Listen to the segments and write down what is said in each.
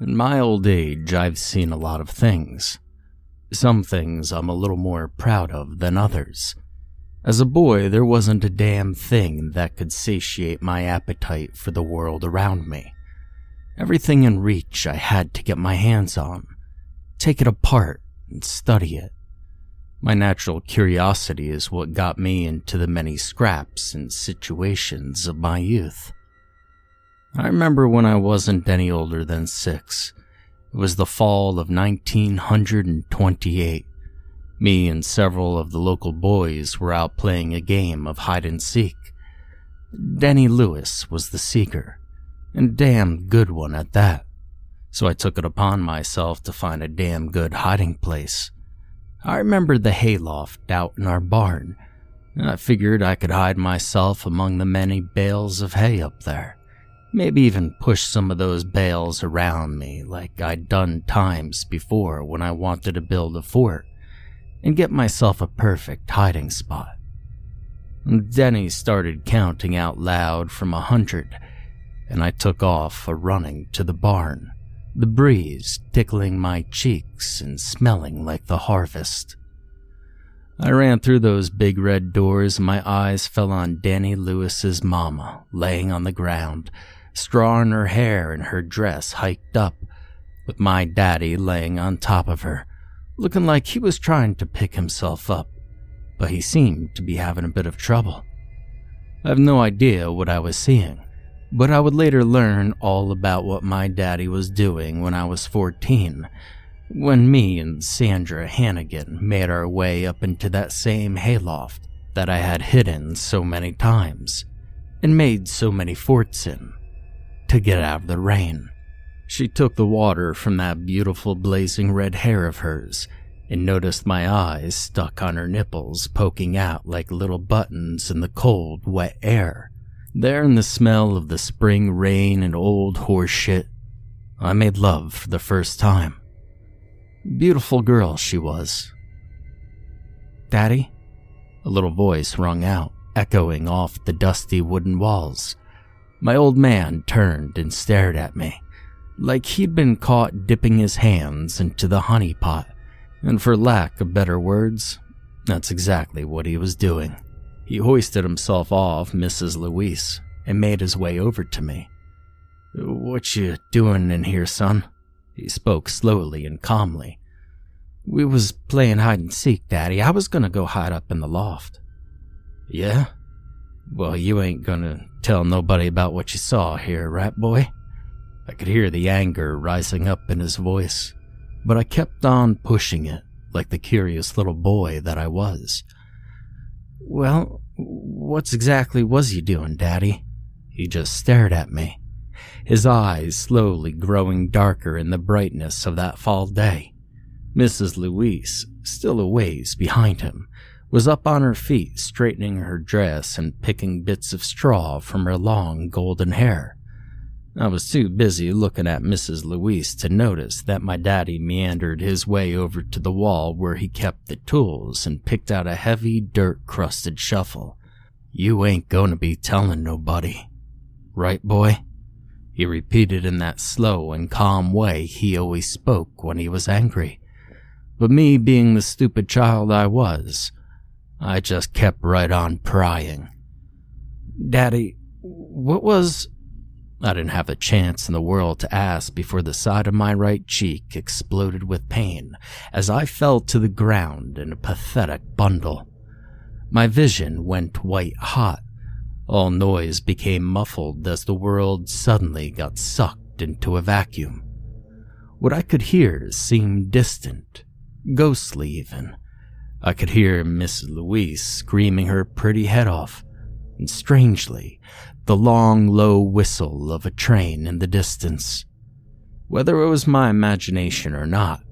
In my old age, I've seen a lot of things. Some things I'm a little more proud of than others. As a boy, there wasn't a damn thing that could satiate my appetite for the world around me. Everything in reach I had to get my hands on, take it apart, and study it. My natural curiosity is what got me into the many scraps and situations of my youth. I remember when I wasn't any older than six. It was the fall of 1928. Me and several of the local boys were out playing a game of hide and seek. Denny Lewis was the seeker, and damn good one at that. So I took it upon myself to find a damn good hiding place. I remembered the hayloft out in our barn, and I figured I could hide myself among the many bales of hay up there. Maybe even push some of those bales around me like I'd done times before when I wanted to build a fort and get myself a perfect hiding spot. Denny started counting out loud from a hundred, and I took off a running to the barn, the breeze tickling my cheeks and smelling like the harvest. I ran through those big red doors and my eyes fell on Danny Lewis's mama laying on the ground, straw in her hair and her dress hiked up, with my daddy laying on top of her, looking like he was trying to pick himself up, but he seemed to be having a bit of trouble. I have no idea what I was seeing, but I would later learn all about what my daddy was doing when I was 14, when me and Sandra Hannigan made our way up into that same hayloft that I had hidden so many times and made so many forts in to get out of the rain. She took the water from that beautiful blazing red hair of hers and noticed my eyes stuck on her nipples poking out like little buttons in the cold, wet air. There in the smell of the spring rain and old horse shit, I made love for the first time. Beautiful girl she was. Daddy? A little voice rung out, echoing off the dusty wooden walls. My old man turned and stared at me, like he'd been caught dipping his hands into the honey pot, and for lack of better words, that's exactly what he was doing. He hoisted himself off Mrs. Louise and made his way over to me. What you doing in here, son? He spoke slowly and calmly. We was playing hide and seek, Daddy. I was gonna go hide up in the loft. Yeah? Well, you ain't gonna tell nobody about what you saw here, right, boy? I could hear the anger rising up in his voice, but I kept on pushing it like the curious little boy that I was. Well, what's exactly was you doing, Daddy? He just stared at me, his eyes slowly growing darker in the brightness of that fall day. Mrs. Louise still a ways behind him, was up on her feet, straightening her dress and picking bits of straw from her long golden hair. I was too busy looking at Mrs. Louise to notice that my daddy meandered his way over to the wall where he kept the tools and picked out a heavy, dirt crusted shovel. You ain't gonna be telling nobody. Right, boy? He repeated in that slow and calm way he always spoke when he was angry. But me being the stupid child I was, I just kept right on prying. Daddy, what was. I didn't have a chance in the world to ask before the side of my right cheek exploded with pain as I fell to the ground in a pathetic bundle. My vision went white hot. All noise became muffled as the world suddenly got sucked into a vacuum. What I could hear seemed distant, ghostly even. I could hear Miss Louise screaming her pretty head off, and strangely, the long, low whistle of a train in the distance. Whether it was my imagination or not,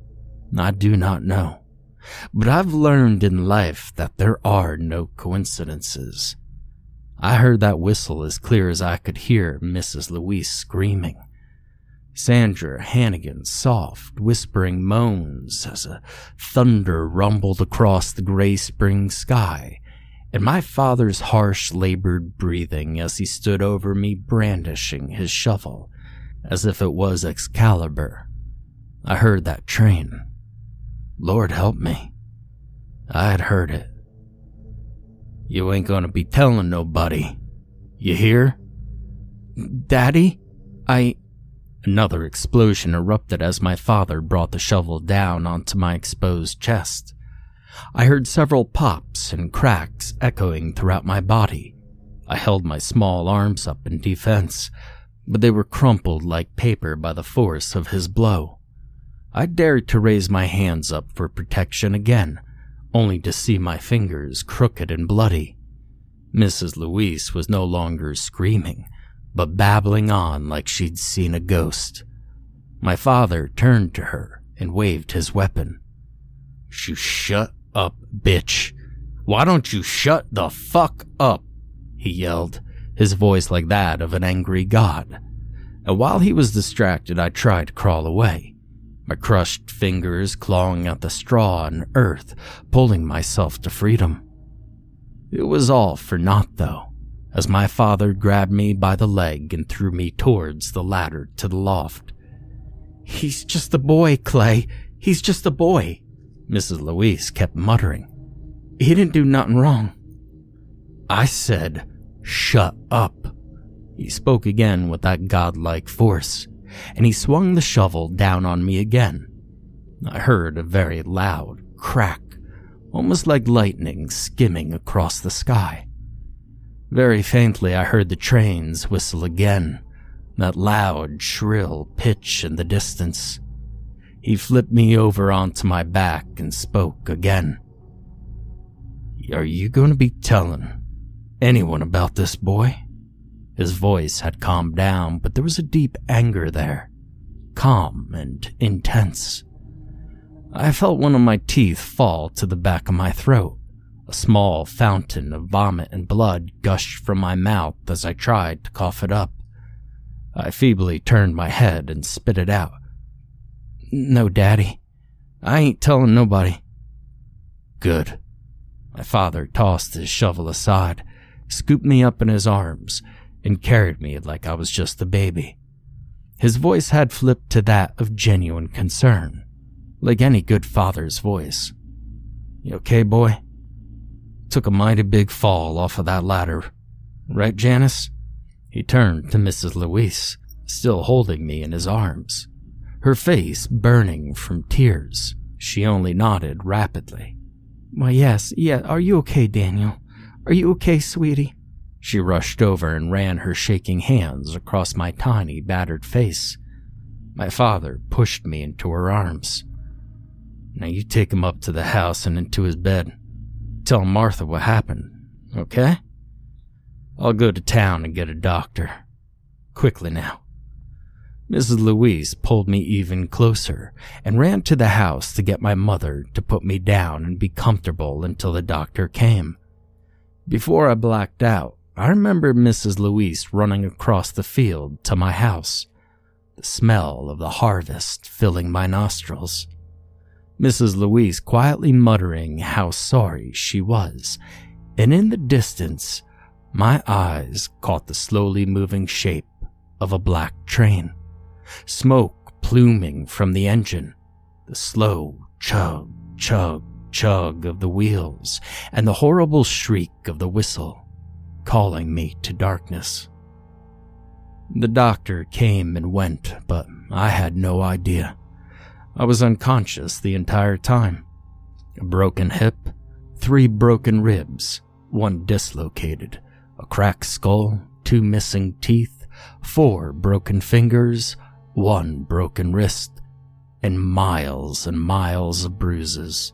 I do not know. But I've learned in life that there are no coincidences. I heard that whistle as clear as I could hear Mrs. Louise screaming. Sandra Hannigan's soft, whispering moans as a thunder rumbled across the gray spring sky, and my father's harsh, labored breathing as he stood over me brandishing his shovel as if it was Excalibur. I heard that train. Lord help me. I had heard it. You ain't gonna be telling nobody. You hear? Daddy? I. Another explosion erupted as my father brought the shovel down onto my exposed chest. I heard several pops and cracks echoing throughout my body. I held my small arms up in defense, but they were crumpled like paper by the force of his blow. I dared to raise my hands up for protection again, only to see my fingers crooked and bloody. Mrs. Louise was no longer screaming, but babbling on like she'd seen a ghost. My father turned to her and waved his weapon. You shut up, bitch. Why don't you shut the fuck up? He yelled, his voice like that of an angry god. And while he was distracted, I tried to crawl away, my crushed fingers clawing at the straw and earth, pulling myself to freedom. It was all for naught, though as my father grabbed me by the leg and threw me towards the ladder to the loft. He's just a boy, Clay. He's just a boy, Mrs. Louise kept muttering. He didn't do nothing wrong. I said, Shut up. He spoke again with that godlike force, and he swung the shovel down on me again. I heard a very loud crack, almost like lightning skimming across the sky. Very faintly, I heard the trains whistle again, that loud, shrill pitch in the distance. He flipped me over onto my back and spoke again. Are you going to be telling anyone about this boy? His voice had calmed down, but there was a deep anger there, calm and intense. I felt one of my teeth fall to the back of my throat. A small fountain of vomit and blood gushed from my mouth as I tried to cough it up. I feebly turned my head and spit it out. No, Daddy. I ain't telling nobody. Good. My father tossed his shovel aside, scooped me up in his arms, and carried me like I was just a baby. His voice had flipped to that of genuine concern, like any good father's voice. You okay, boy? Took a mighty big fall off of that ladder. Right, Janice? He turned to Mrs. Louise, still holding me in his arms, her face burning from tears. She only nodded rapidly. Why, yes, yeah, are you okay, Daniel? Are you okay, sweetie? She rushed over and ran her shaking hands across my tiny, battered face. My father pushed me into her arms. Now you take him up to the house and into his bed. Tell Martha what happened, okay? I'll go to town and get a doctor. Quickly now. Mrs. Louise pulled me even closer and ran to the house to get my mother to put me down and be comfortable until the doctor came. Before I blacked out, I remember Mrs. Louise running across the field to my house, the smell of the harvest filling my nostrils. Mrs. Louise quietly muttering how sorry she was, and in the distance, my eyes caught the slowly moving shape of a black train smoke pluming from the engine, the slow chug, chug, chug of the wheels, and the horrible shriek of the whistle, calling me to darkness. The doctor came and went, but I had no idea. I was unconscious the entire time. A broken hip, three broken ribs, one dislocated, a cracked skull, two missing teeth, four broken fingers, one broken wrist, and miles and miles of bruises.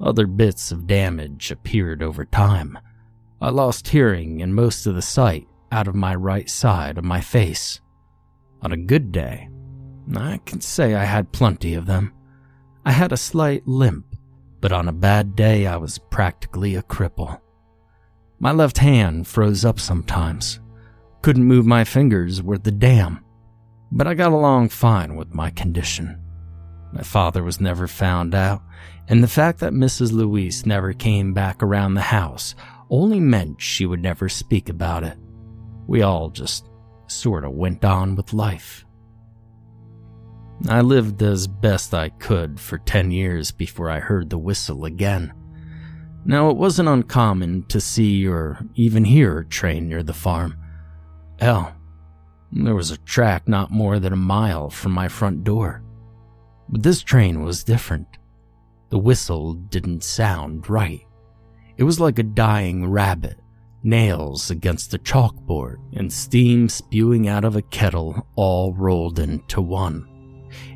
Other bits of damage appeared over time. I lost hearing and most of the sight out of my right side of my face. On a good day, I can say I had plenty of them. I had a slight limp, but on a bad day I was practically a cripple. My left hand froze up sometimes. Couldn't move my fingers worth the damn but I got along fine with my condition. My father was never found out, and the fact that Mrs. Louise never came back around the house only meant she would never speak about it. We all just sort of went on with life. I lived as best I could for 10 years before I heard the whistle again. Now, it wasn't uncommon to see or even hear a train near the farm. Hell, there was a track not more than a mile from my front door. But this train was different. The whistle didn't sound right. It was like a dying rabbit, nails against a chalkboard, and steam spewing out of a kettle all rolled into one.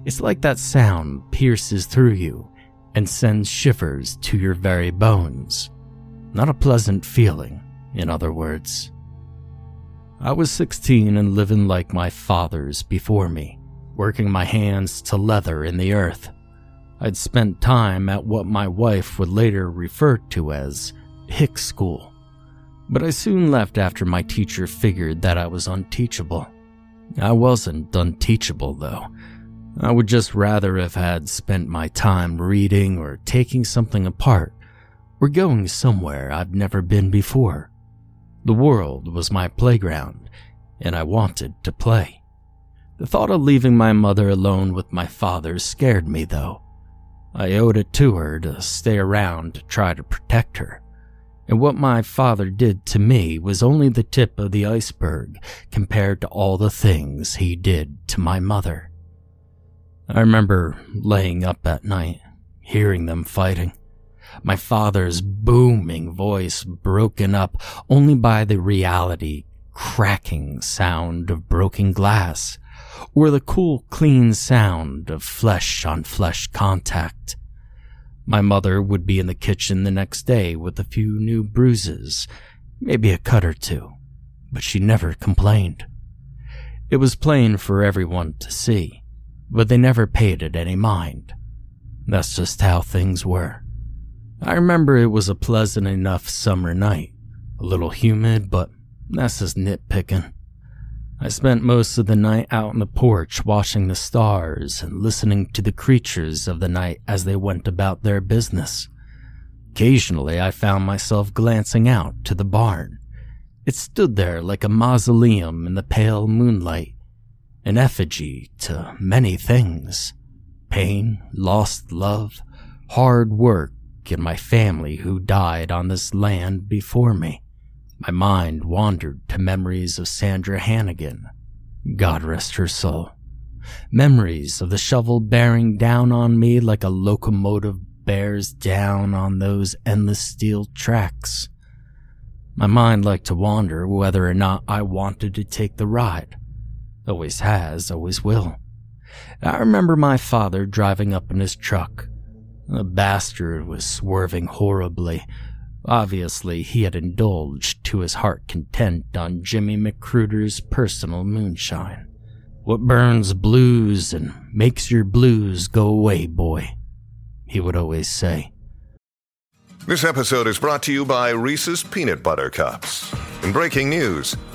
It's like that sound pierces through you and sends shivers to your very bones. Not a pleasant feeling, in other words. I was 16 and living like my fathers before me, working my hands to leather in the earth. I'd spent time at what my wife would later refer to as hick school, but I soon left after my teacher figured that I was unteachable. I wasn't unteachable, though. I would just rather have had spent my time reading or taking something apart or going somewhere I've never been before. The world was my playground, and I wanted to play. The thought of leaving my mother alone with my father scared me, though. I owed it to her to stay around to try to protect her. And what my father did to me was only the tip of the iceberg compared to all the things he did to my mother. I remember laying up at night, hearing them fighting my father's booming voice broken up only by the reality cracking sound of broken glass, or the cool, clean sound of flesh on flesh contact. My mother would be in the kitchen the next day with a few new bruises, maybe a cut or two, but she never complained. It was plain for everyone to see, but they never paid it any mind. That's just how things were. I remember it was a pleasant enough summer night, a little humid, but that's just nitpicking. I spent most of the night out on the porch watching the stars and listening to the creatures of the night as they went about their business. Occasionally, I found myself glancing out to the barn. It stood there like a mausoleum in the pale moonlight, an effigy to many things pain, lost love, hard work, and my family who died on this land before me. My mind wandered to memories of Sandra Hannigan. God rest her soul. Memories of the shovel bearing down on me like a locomotive bears down on those endless steel tracks. My mind liked to wander whether or not I wanted to take the ride. Always has, always will. I remember my father driving up in his truck, the bastard was swerving horribly. Obviously, he had indulged to his heart content on Jimmy McCruder's personal moonshine. What burns blues and makes your blues go away, boy, he would always say. This episode is brought to you by Reese's Peanut Butter Cups. In breaking news,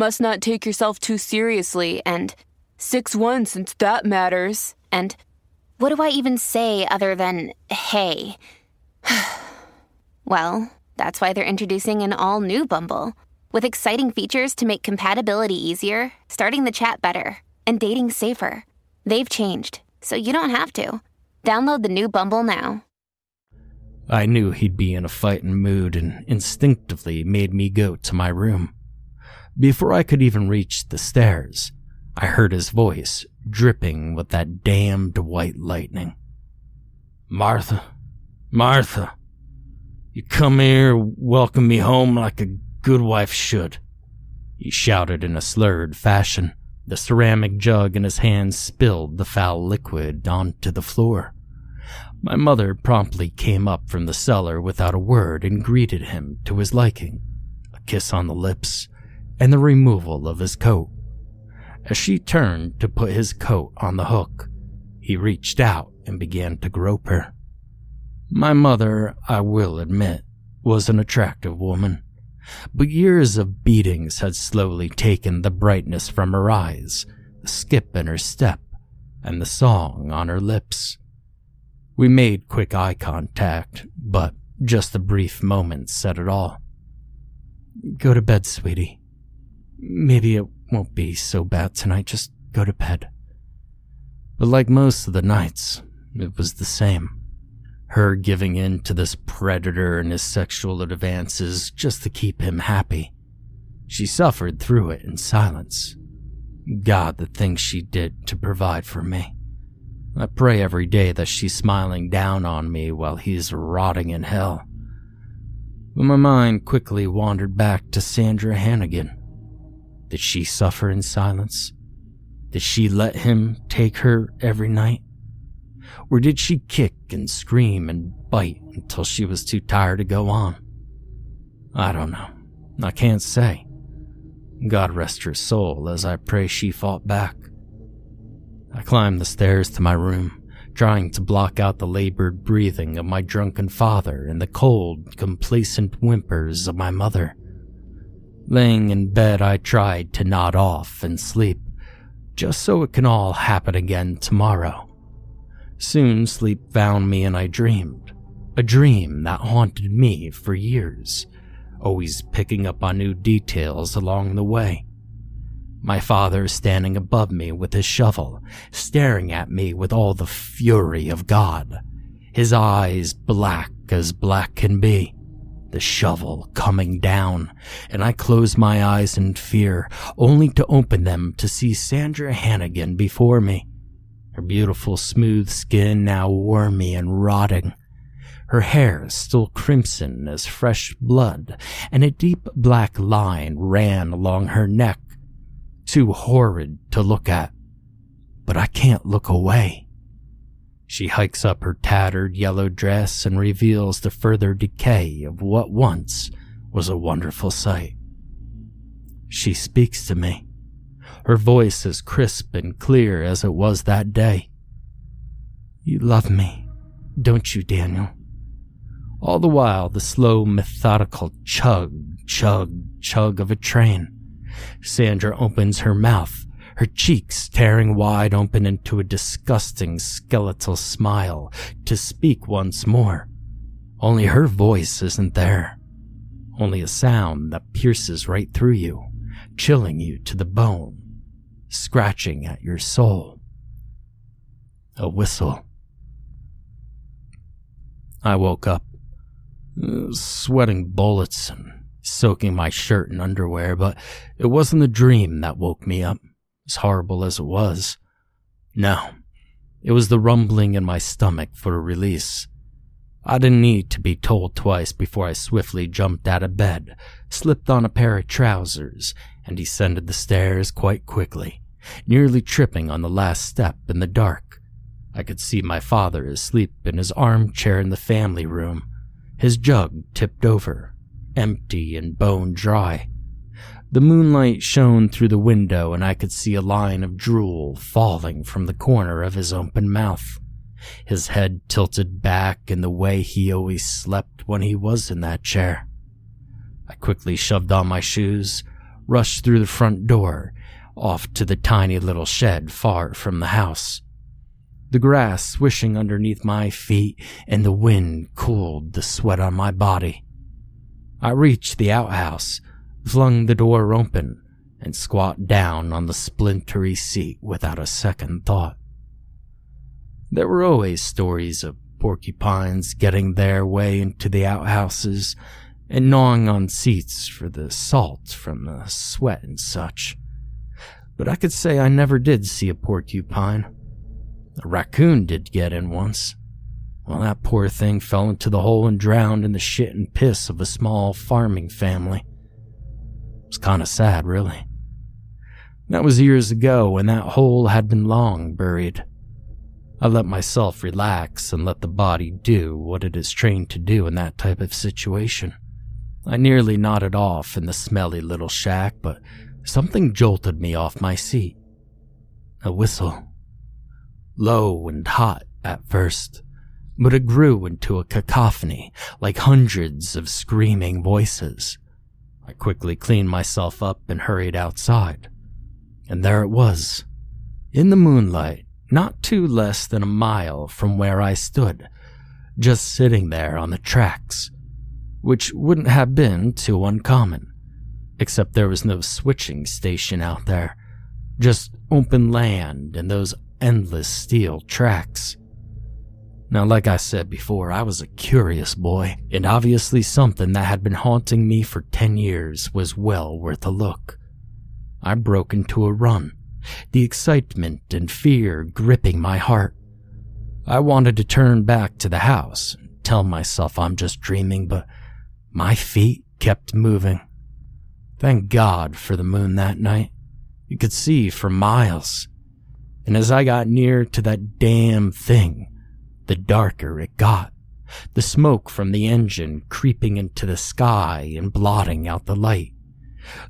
must not take yourself too seriously and 6 1 since that matters. And what do I even say other than hey? well, that's why they're introducing an all new Bumble with exciting features to make compatibility easier, starting the chat better, and dating safer. They've changed, so you don't have to. Download the new Bumble now. I knew he'd be in a fighting mood and instinctively made me go to my room. Before I could even reach the stairs, I heard his voice dripping with that damned white lightning. Martha, Martha, you come here, welcome me home like a good wife should. He shouted in a slurred fashion. The ceramic jug in his hand spilled the foul liquid onto the floor. My mother promptly came up from the cellar without a word and greeted him to his liking, a kiss on the lips, and the removal of his coat. As she turned to put his coat on the hook, he reached out and began to grope her. My mother, I will admit, was an attractive woman, but years of beatings had slowly taken the brightness from her eyes, the skip in her step, and the song on her lips. We made quick eye contact, but just the brief moment said it all. Go to bed, sweetie. Maybe it won't be so bad tonight. Just go to bed. But like most of the nights, it was the same. Her giving in to this predator and his sexual advances just to keep him happy. She suffered through it in silence. God, the things she did to provide for me. I pray every day that she's smiling down on me while he's rotting in hell. But my mind quickly wandered back to Sandra Hannigan. Did she suffer in silence? Did she let him take her every night? Or did she kick and scream and bite until she was too tired to go on? I don't know. I can't say. God rest her soul as I pray she fought back. I climbed the stairs to my room, trying to block out the labored breathing of my drunken father and the cold, complacent whimpers of my mother. Laying in bed, I tried to nod off and sleep, just so it can all happen again tomorrow. Soon sleep found me and I dreamed, a dream that haunted me for years, always picking up on new details along the way. My father standing above me with his shovel, staring at me with all the fury of God, his eyes black as black can be. The shovel coming down, and I closed my eyes in fear, only to open them to see Sandra Hannigan before me. Her beautiful smooth skin now wormy and rotting. Her hair still crimson as fresh blood, and a deep black line ran along her neck too horrid to look at. But I can't look away. She hikes up her tattered yellow dress and reveals the further decay of what once was a wonderful sight. She speaks to me, her voice as crisp and clear as it was that day. You love me, don't you, Daniel? All the while, the slow, methodical chug, chug, chug of a train Sandra opens her mouth, her cheeks tearing wide open into a disgusting skeletal smile, to speak once more. Only her voice isn't there. Only a sound that pierces right through you, chilling you to the bone, scratching at your soul. A whistle. I woke up, uh, sweating bullets and soaking my shirt and underwear, but it wasn't the dream that woke me up, as horrible as it was. No, It was the rumbling in my stomach for a release. I didn't need to be told twice before I swiftly jumped out of bed, slipped on a pair of trousers, and descended the stairs quite quickly, nearly tripping on the last step in the dark. I could see my father asleep in his armchair in the family room, his jug tipped over, empty and bone dry. The moonlight shone through the window, and I could see a line of drool falling from the corner of his open mouth, his head tilted back in the way he always slept when he was in that chair. I quickly shoved on my shoes, rushed through the front door, off to the tiny little shed far from the house. The grass swishing underneath my feet and the wind cooled the sweat on my body. I reached the outhouse, flung the door open, and squat down on the splintery seat without a second thought. There were always stories of porcupines getting their way into the outhouses and gnawing on seats for the salt from the sweat and such. But I could say I never did see a porcupine. A raccoon did get in once. Well, that poor thing fell into the hole and drowned in the shit and piss of a small farming family. It was kind of sad, really. That was years ago, and that hole had been long buried. I let myself relax and let the body do what it is trained to do in that type of situation. I nearly nodded off in the smelly little shack, but something jolted me off my seat. A whistle. Low and hot at first, but it grew into a cacophony like hundreds of screaming voices. I quickly cleaned myself up and hurried outside. And there it was, in the moonlight, not too less than a mile from where I stood, just sitting there on the tracks, which wouldn't have been too uncommon, except there was no switching station out there, just open land and those endless steel tracks. Now, like I said before, I was a curious boy, and obviously something that had been haunting me for 10 years was well worth a look. I broke into a run, the excitement and fear gripping my heart. I wanted to turn back to the house and tell myself I'm just dreaming, but my feet kept moving. Thank God for the moon that night. You could see for miles. And as I got near to that damn thing, the darker it got. The smoke from the engine creeping into the sky and blotting out the light.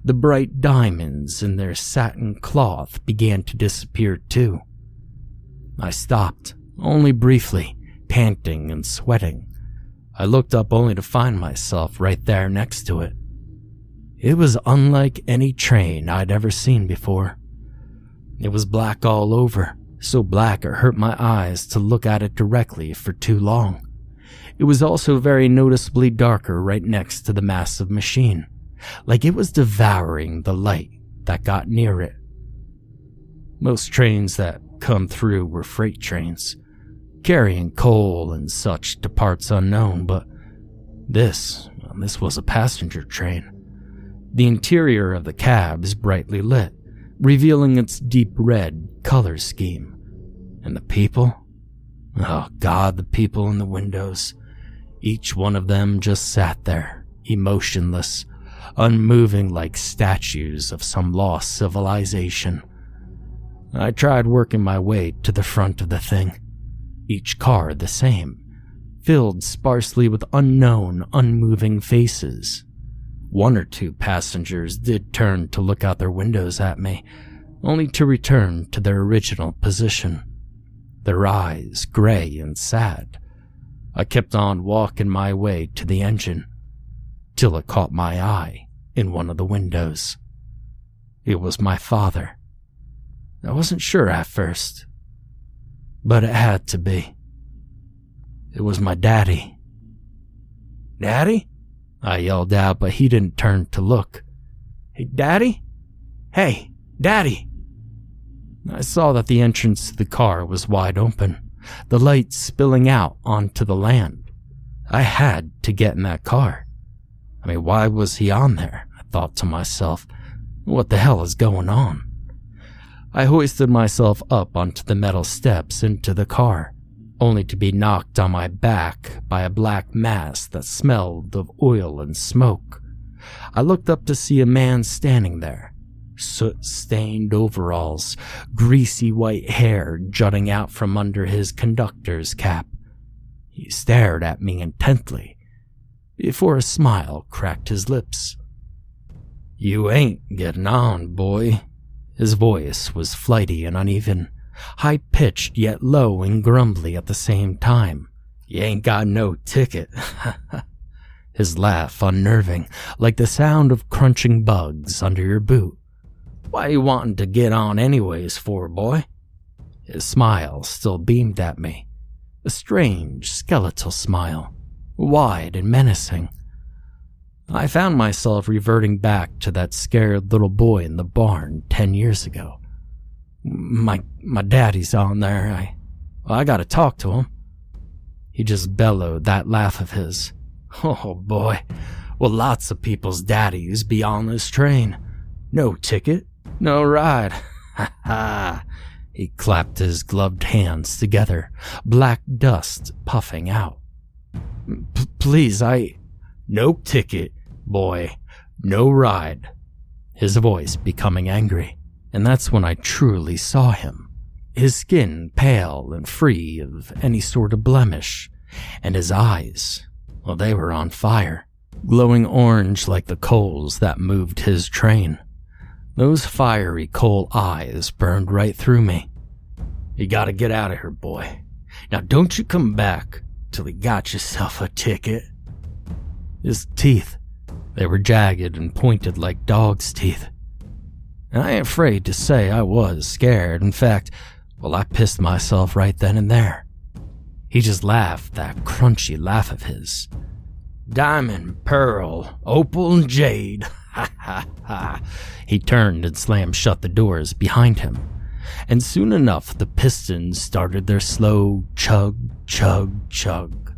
The bright diamonds in their satin cloth began to disappear too. I stopped, only briefly, panting and sweating. I looked up only to find myself right there next to it. It was unlike any train I'd ever seen before. It was black all over, so black it hurt my eyes to look at it directly for too long. It was also very noticeably darker right next to the massive machine, like it was devouring the light that got near it. Most trains that come through were freight trains, carrying coal and such to parts unknown, but this, well, this was a passenger train. The interior of the cab is brightly lit, revealing its deep red color scheme. And the people? Oh God, the people in the windows. Each one of them just sat there, emotionless, unmoving like statues of some lost civilization. I tried working my way to the front of the thing, each car the same, filled sparsely with unknown, unmoving faces. One or two passengers did turn to look out their windows at me, only to return to their original position, their eyes gray and sad. I kept on walking my way to the engine, till it caught my eye in one of the windows. It was my father. I wasn't sure at first, but it had to be. It was my daddy. Daddy? I yelled out, but he didn't turn to look. Hey, Daddy? Hey, Daddy! I saw that the entrance to the car was wide open, the light spilling out onto the land. I had to get in that car. I mean, why was he on there? I thought to myself. What the hell is going on? I hoisted myself up onto the metal steps into the car, only to be knocked on my back by a black mass that smelled of oil and smoke. I looked up to see a man standing there, soot stained overalls, greasy white hair jutting out from under his conductor's cap. He stared at me intently before a smile cracked his lips. You ain't getting on, boy. His voice was flighty and uneven, high pitched yet low and grumbly at the same time. You ain't got no ticket. His laugh unnerving, like the sound of crunching bugs under your boot. Why you wantin' to get on anyways for, boy? His smile still beamed at me. A strange, skeletal smile, wide and menacing. I found myself reverting back to that scared little boy in the barn ten years ago. My my daddy's on there. I I gotta talk to him. He just bellowed that laugh of his. Oh boy. Well, lots of people's daddies be on this train. No ticket, no ride. Ha ha. He clapped his gloved hands together, black dust puffing out. P- please, I. No ticket, boy. No ride. His voice becoming angry. And that's when I truly saw him. His skin pale and free of any sort of blemish, and his eyes, well, they were on fire, glowing orange like the coals that moved his train. Those fiery coal eyes burned right through me. You gotta get out of here, boy. Now don't you come back till you got yourself a ticket. His teeth, they were jagged and pointed like dog's teeth. I ain't afraid to say I was scared. In fact, well, I pissed myself right then and there. He just laughed that crunchy laugh of his. Diamond, pearl, opal, and jade. Ha ha ha. He turned and slammed shut the doors behind him. And soon enough, the pistons started their slow chug, chug, chug.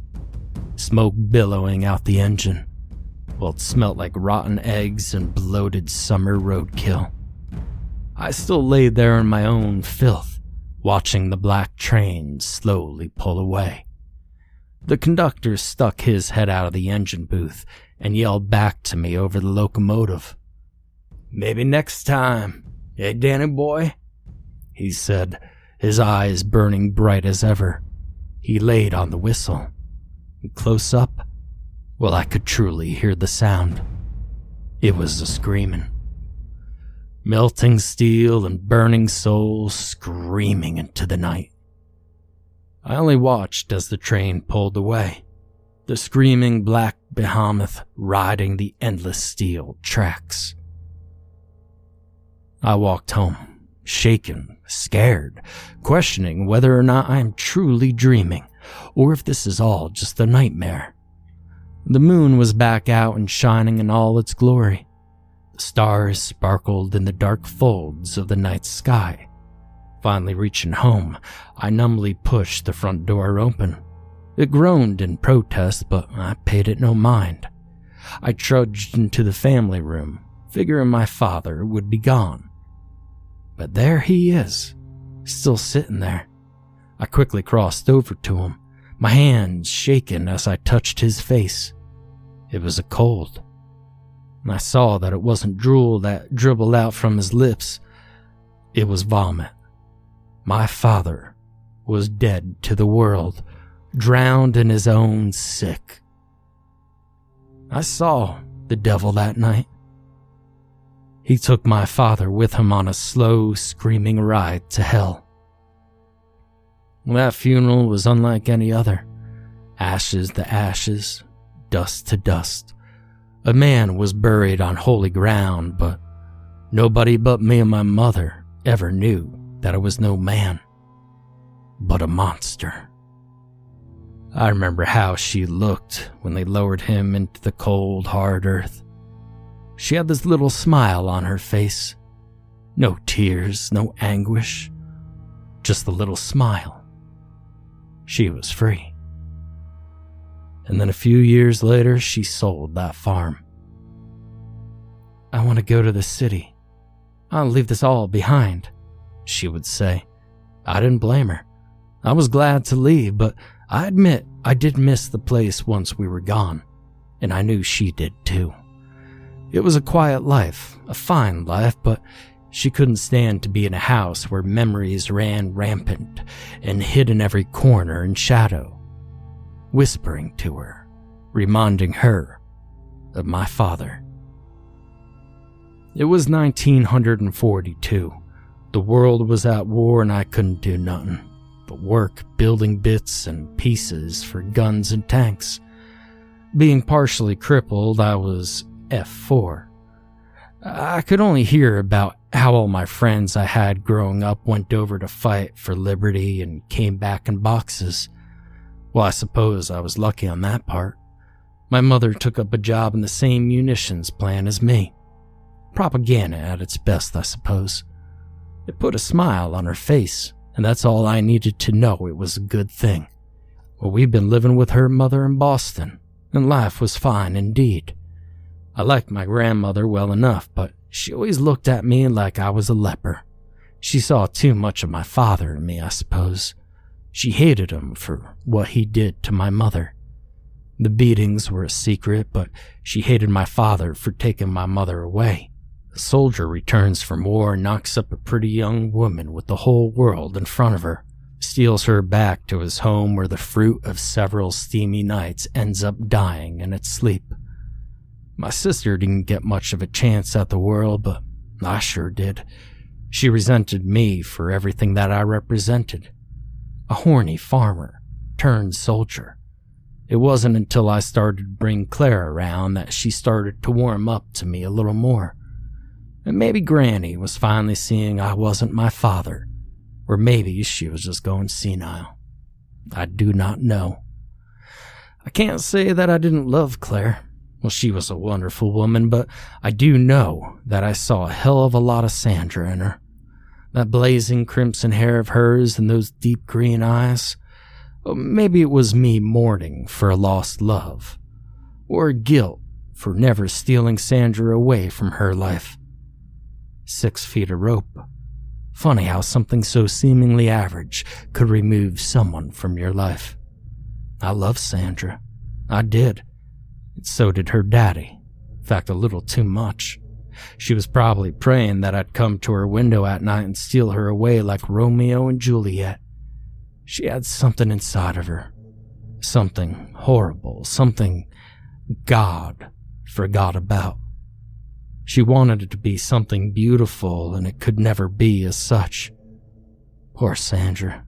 Smoke billowing out the engine. Well, it smelt like rotten eggs and bloated summer roadkill. I still lay there in my own filth, watching the black train slowly pull away. The conductor stuck his head out of the engine booth and yelled back to me over the locomotive. Maybe next time, eh, Danny boy? He said, his eyes burning bright as ever. He laid on the whistle. And close up, well, I could truly hear the sound. It was a screaming. Melting steel and burning souls screaming into the night. I only watched as the train pulled away, the screaming black behemoth riding the endless steel tracks. I walked home, shaken, scared, questioning whether or not I am truly dreaming, or if this is all just a nightmare. The moon was back out and shining in all its glory. Stars sparkled in the dark folds of the night sky. Finally reaching home, I numbly pushed the front door open. It groaned in protest, but I paid it no mind. I trudged into the family room, figuring my father would be gone. But there he is, still sitting there. I quickly crossed over to him, my hands shaking as I touched his face. It was a cold. I saw that it wasn't drool that dribbled out from his lips, it was vomit. My father was dead to the world, drowned in his own sick. I saw the devil that night. He took my father with him on a slow, screaming ride to hell. That funeral was unlike any other. Ashes to ashes, dust to dust. A man was buried on holy ground, but nobody but me and my mother ever knew that it was no man, but a monster. I remember how she looked when they lowered him into the cold, hard earth. She had this little smile on her face. No tears, no anguish, just the little smile. She was free. And then a few years later, she sold that farm. I want to go to the city. I'll leave this all behind. she would say. I didn't blame her. I was glad to leave, but I admit I did miss the place once we were gone, and I knew she did too. It was a quiet life, a fine life, but she couldn't stand to be in a house where memories ran rampant and hid in every corner and shadow, whispering to her, reminding her of my father. It was 1942. The world was at war and I couldn't do nothing but work building bits and pieces for guns and tanks. Being partially crippled, I was F4. I could only hear about how all my friends I had growing up went over to fight for liberty and came back in boxes. Well, I suppose I was lucky on that part. My mother took up a job in the same munitions plant as me. Propaganda at its best, I suppose. It put a smile on her face, and that's all I needed to know it was a good thing. Well, we'd been living with her mother in Boston, and life was fine indeed. I liked my grandmother well enough, but she always looked at me like I was a leper. She saw too much of my father in me, I suppose. She hated him for what he did to my mother. The beatings were a secret, but she hated my father for taking my mother away. A soldier returns from war and knocks up a pretty young woman with the whole world in front of her, steals her back to his home where the fruit of several steamy nights ends up dying in its sleep. My sister didn't get much of a chance at the world, but I sure did. She resented me for everything that I represented. A horny farmer turned soldier. It wasn't until I started to bring Claire around that she started to warm up to me a little more. And maybe Granny was finally seeing I wasn't my father, or maybe she was just going senile. I do not know. I can't say that I didn't love Claire. Well, she was a wonderful woman, but I do know that I saw a hell of a lot of Sandra in her. That blazing crimson hair of hers and those deep green eyes. Oh, maybe it was me mourning for a lost love, or guilt for never stealing Sandra away from her life. Six feet of rope. Funny how something so seemingly average could remove someone from your life. I love Sandra. I did. And so did her daddy. In fact, a little too much. She was probably praying that I'd come to her window at night and steal her away like Romeo and Juliet. She had something inside of her. Something horrible, something God forgot about. She wanted it to be something beautiful, and it could never be as such. Poor Sandra.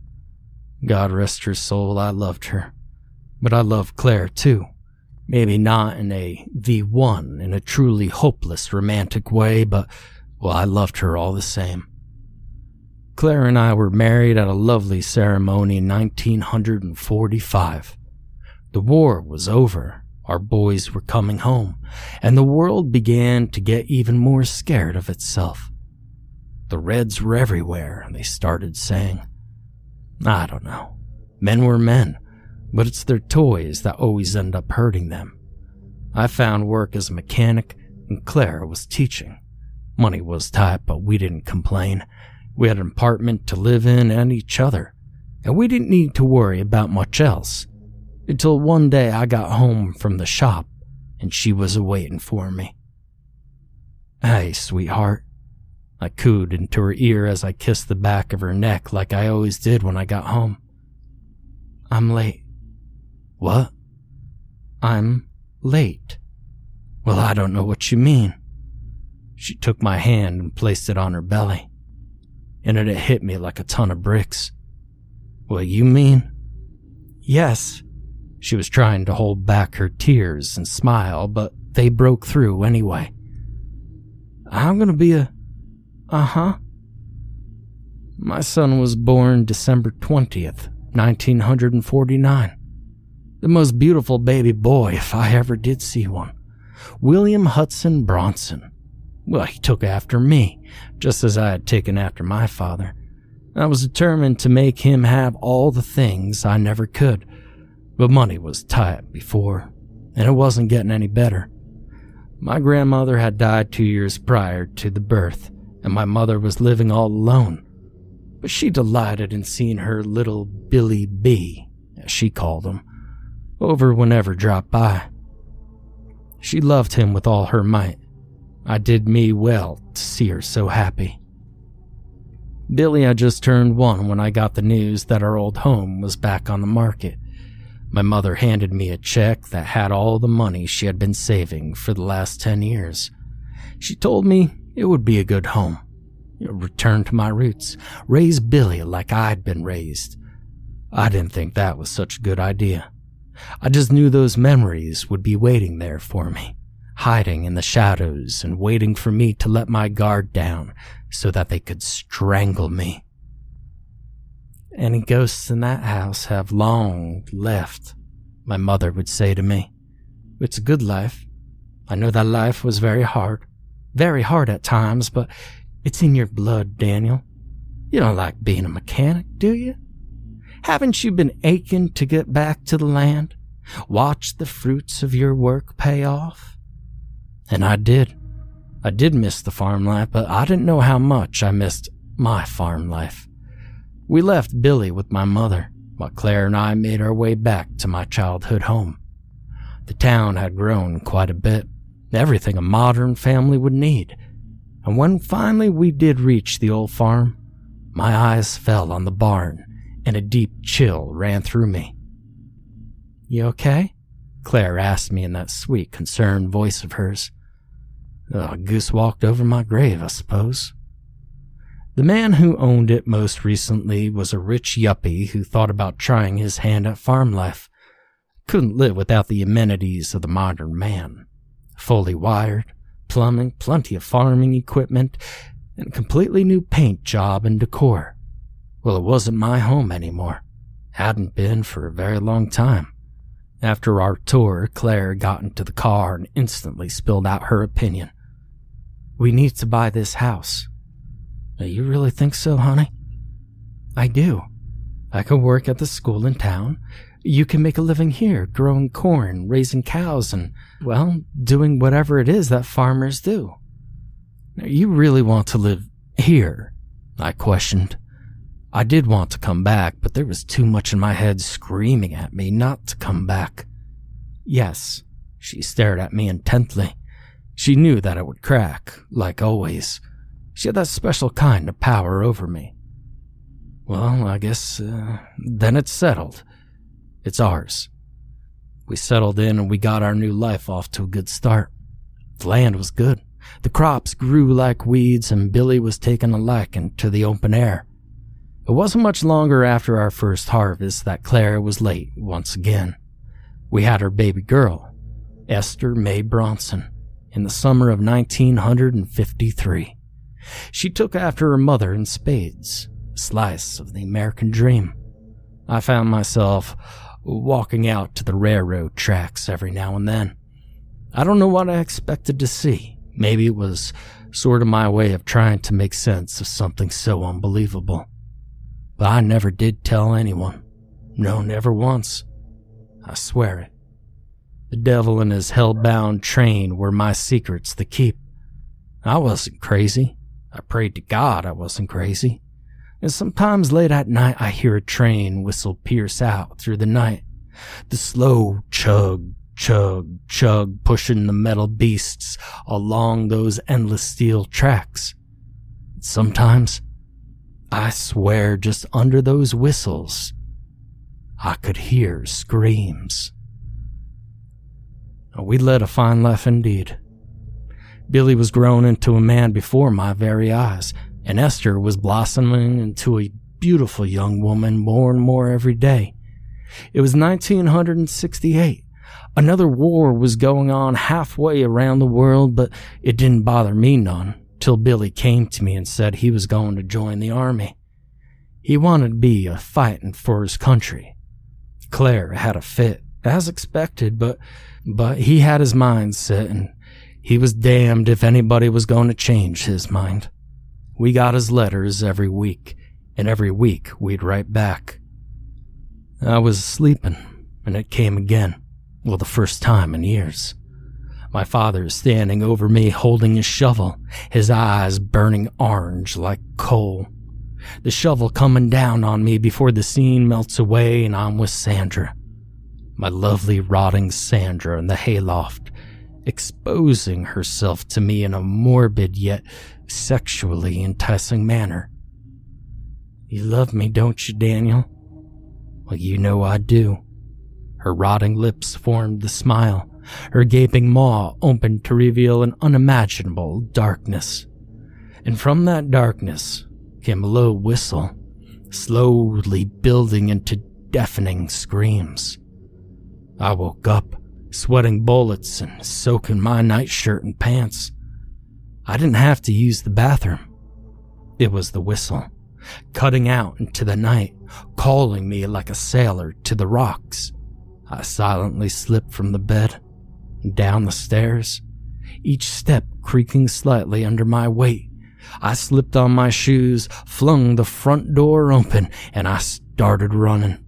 God rest her soul, I loved her. But I loved Claire too. Maybe not in a the one in a truly hopeless romantic way, but well, I loved her all the same. Claire and I were married at a lovely ceremony in 1945. The war was over, our boys were coming home, and the world began to get even more scared of itself. The Reds were everywhere, and they started saying. I don't know. Men were men, but it's their toys that always end up hurting them. I found work as a mechanic, and Claire was teaching. Money was tight, but we didn't complain. We had an apartment to live in and each other, and we didn't need to worry about much else. Until one day I got home from the shop, and she was waiting for me. Hey, sweetheart. I cooed into her ear as I kissed the back of her neck like I always did when I got home. I'm late. What? I'm late. Well, I don't know what you mean. She took my hand and placed it on her belly, and it hit me like a ton of bricks. What you mean? Yes. She was trying to hold back her tears and smile, but they broke through anyway. I'm gonna be a. Uh huh. My son was born December 20th, 1949. The most beautiful baby boy, if I ever did see one. William Hudson Bronson. Well, he took after me, just as I had taken after my father. I was determined to make him have all the things I never could, but money was tight before, and it wasn't getting any better. My grandmother had died two years prior to the birth, and my mother was living all alone. but she delighted in seeing her little Billy B, as she called him, over whenever dropped by. She loved him with all her might. I did me well to see her so happy. Billy had just turned one when I got the news that our old home was back on the market. My mother handed me a check that had all the money she had been saving for the last 10 years. She told me it would be a good home. Return to my roots, raise Billy like I'd been raised. I didn't think that was such a good idea. I just knew those memories would be waiting there for me, hiding in the shadows and waiting for me to let my guard down so that they could strangle me. Any ghosts in that house have long left, my mother would say to me. It's a good life. I know that life was very hard, very hard at times, but it's in your blood, Daniel. You don't like being a mechanic, do you? Haven't you been aching to get back to the land? Watch the fruits of your work pay off? And I did. I did miss the farm life, but I didn't know how much I missed my farm life. We left Billy with my mother, while Claire and I made our way back to my childhood home. The town had grown quite a bit, everything a modern family would need. And when finally we did reach the old farm, my eyes fell on the barn and a deep chill ran through me. You okay? Claire asked me in that sweet, concerned voice of hers. A goose walked over my grave, I suppose. The man who owned it most recently was a rich yuppie who thought about trying his hand at farm life. Couldn't live without the amenities of the modern man. Fully wired, plumbing, plenty of farming equipment, and a completely new paint job and decor. Well, it wasn't my home anymore. Hadn't been for a very long time. After our tour, Claire got into the car and instantly spilled out her opinion. We need to buy this house. You really think so, honey? I do. I can work at the school in town. You can make a living here, growing corn, raising cows, and, well, doing whatever it is that farmers do. You really want to live here? I questioned. I did want to come back, but there was too much in my head screaming at me not to come back. Yes, she stared at me intently. She knew that it would crack, like always. She had that special kind of power over me. Well, I guess uh, then it's settled. It's ours. We settled in and we got our new life off to a good start. The land was good. The crops grew like weeds and Billy was taking a liking to the open air. It wasn't much longer after our first harvest that Clara was late once again. We had her baby girl, Esther May Bronson, in the summer of 1953. She took after her mother in spades, a slice of the American dream. I found myself walking out to the railroad tracks every now and then. I don't know what I expected to see. Maybe it was sort of my way of trying to make sense of something so unbelievable. But I never did tell anyone. No, never once. I swear it. The devil and his hell-bound train were my secrets to keep. I wasn't crazy. I prayed to God I wasn't crazy. And sometimes late at night I hear a train whistle pierce out through the night. The slow chug, chug, chug pushing the metal beasts along those endless steel tracks. Sometimes, I swear just under those whistles, I could hear screams. We led a fine life indeed. Billy was grown into a man before my very eyes, and Esther was blossoming into a beautiful young woman more and more every day. It was 1968. Another war was going on halfway around the world, but it didn't bother me none till Billy came to me and said he was going to join the army. He wanted to be a fighting for his country. Claire had a fit, as expected, but but he had his mind set and he was damned if anybody was going to change his mind. We got his letters every week, and every week we'd write back. I was sleeping, and it came again. Well, the first time in years. My father is standing over me holding his shovel, his eyes burning orange like coal. the shovel coming down on me before the scene melts away and I'm with Sandra. My lovely rotting Sandra in the hayloft, exposing herself to me in a morbid yet sexually enticing manner. You love me, don't you, Daniel? Well, you know I do. Her rotting lips formed the smile, her gaping maw opened to reveal an unimaginable darkness. And from that darkness came a low whistle, slowly building into deafening screams. I woke up, sweating bullets and soaking my nightshirt and pants. I didn't have to use the bathroom. It was the whistle, cutting out into the night, calling me like a sailor to the rocks. I silently slipped from the bed down the stairs, each step creaking slightly under my weight. I slipped on my shoes, flung the front door open, and I started running.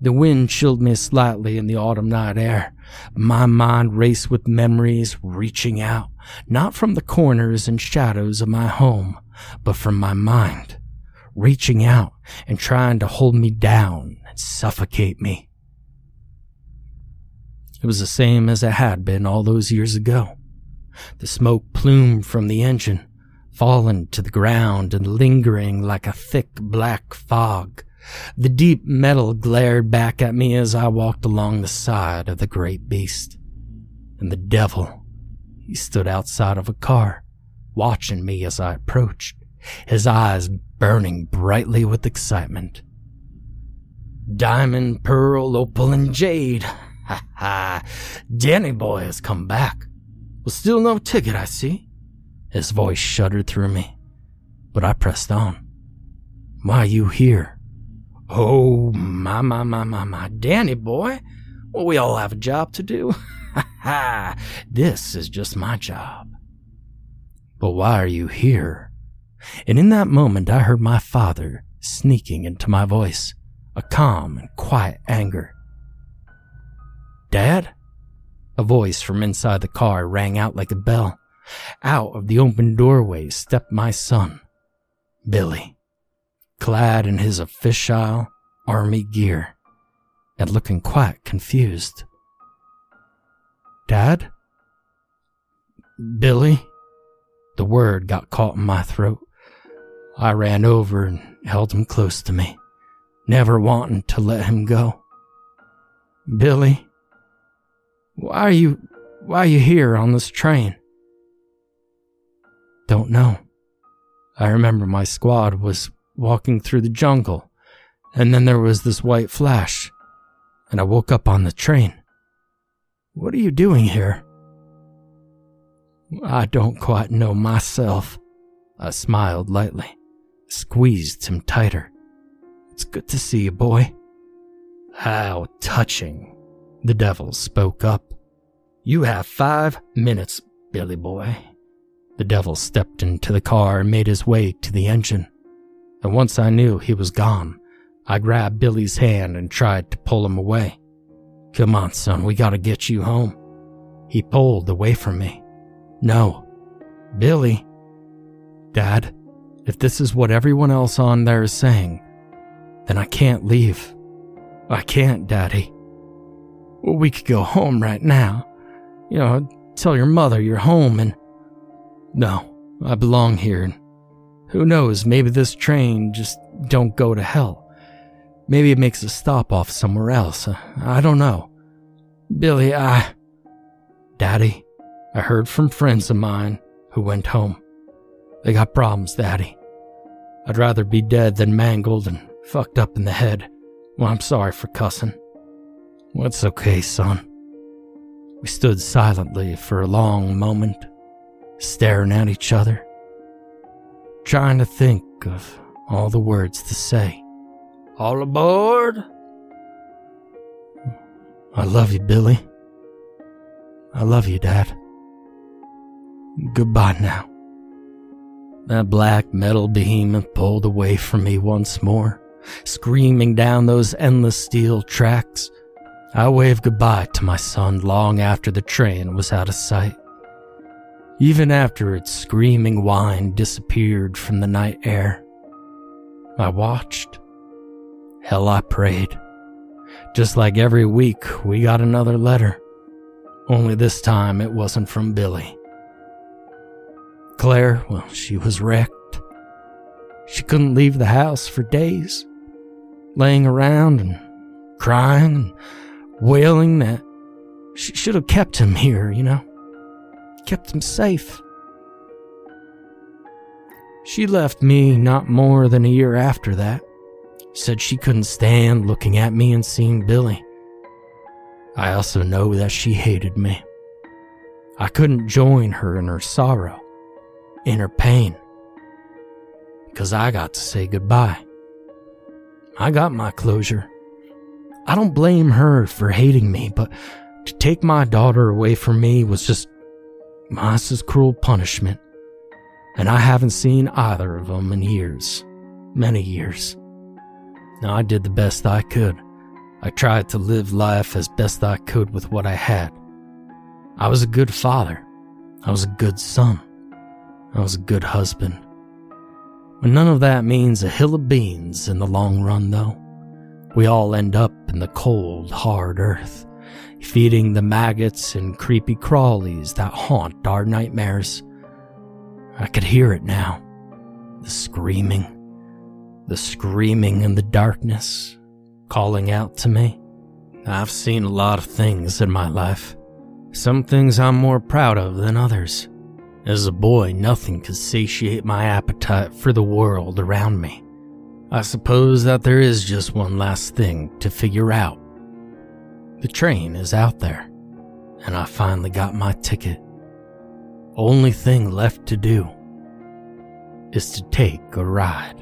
The wind chilled me slightly in the autumn night air. My mind raced with memories reaching out, not from the corners and shadows of my home, but from my mind, reaching out and trying to hold me down and suffocate me. It was the same as it had been all those years ago. The smoke plumed from the engine, fallen to the ground and lingering like a thick black fog. The deep metal glared back at me as I walked along the side of the great beast. And the devil, he stood outside of a car, watching me as I approached, his eyes burning brightly with excitement. Diamond, pearl, opal, and jade. Ha ha! Danny boy has come back. Well, still no ticket, I see. His voice shuddered through me, but I pressed on. Why you here? Oh, my, my, my, my, my, Danny boy. Well, we all have a job to do. Ha ha! This is just my job. But why are you here? And in that moment, I heard my father sneaking into my voice, a calm and quiet anger. Dad? A voice from inside the car rang out like a bell. Out of the open doorway stepped my son, Billy clad in his official army gear and looking quite confused. Dad? Billy? The word got caught in my throat. I ran over and held him close to me, never wanting to let him go. Billy? Why are you why are you here on this train? Don't know. I remember my squad was walking through the jungle, and then there was this white flash, and I woke up on the train. What are you doing here? I don't quite know myself. I smiled lightly, squeezed him tighter. It's good to see you, boy. How touching, the devil spoke up. You have five minutes, Billy boy. The devil stepped into the car and made his way to the engine and once I knew he was gone, I grabbed Billy's hand and tried to pull him away. Come on, son, we gotta get you home. He pulled away from me. No. Billy. Dad, if this is what everyone else on there is saying, then I can't leave. I can't, Daddy. We could go home right now. You know, tell your mother you're home and. No, I belong here And who knows, maybe this train just don't go to hell. Maybe it makes a stop off somewhere else. Uh, I don't know. Billy, I. Daddy, I heard from friends of mine who went home. They got problems, Daddy. I'd rather be dead than mangled and fucked up in the head. Well, I'm sorry for cussing. It's okay, son. We stood silently for a long moment, staring at each other trying to think of all the words to say. All aboard! I love you, Billy. I love you, Dad. Goodbye now. That black metal behemoth pulled away from me once more, screaming down those endless steel tracks. I waved goodbye to my son long after the train was out of sight even after its screaming whine disappeared from the night air. I watched. Hell, I prayed. Just like every week, we got another letter. Only this time it wasn't from Billy. Claire, well, she was wrecked. She couldn't leave the house for days, laying around and crying and wailing that she should have kept him here, you know, kept him safe. She left me not more than a year after that. Said she couldn't stand looking at me and seeing Billy. I also know that she hated me. I couldn't join her in her sorrow, in her pain, because I got to say goodbye. I got my closure. I don't blame her for hating me, but to take my daughter away from me was just Masa's cruel punishment. And I haven't seen either of them in years. Many years. Now, I did the best I could. I tried to live life as best I could with what I had. I was a good father. I was a good son. I was a good husband. But none of that means a hill of beans in the long run, though. We all end up in the cold, hard earth, feeding the maggots and creepy crawlies that haunt our nightmares. I could hear it now. The screaming. The screaming in the darkness, calling out to me. I've seen a lot of things in my life. Some things I'm more proud of than others. As a boy, nothing could satiate my appetite for the world around me. I suppose that there is just one last thing to figure out. The train is out there, and I finally got my ticket. Only thing left to do is to take a ride.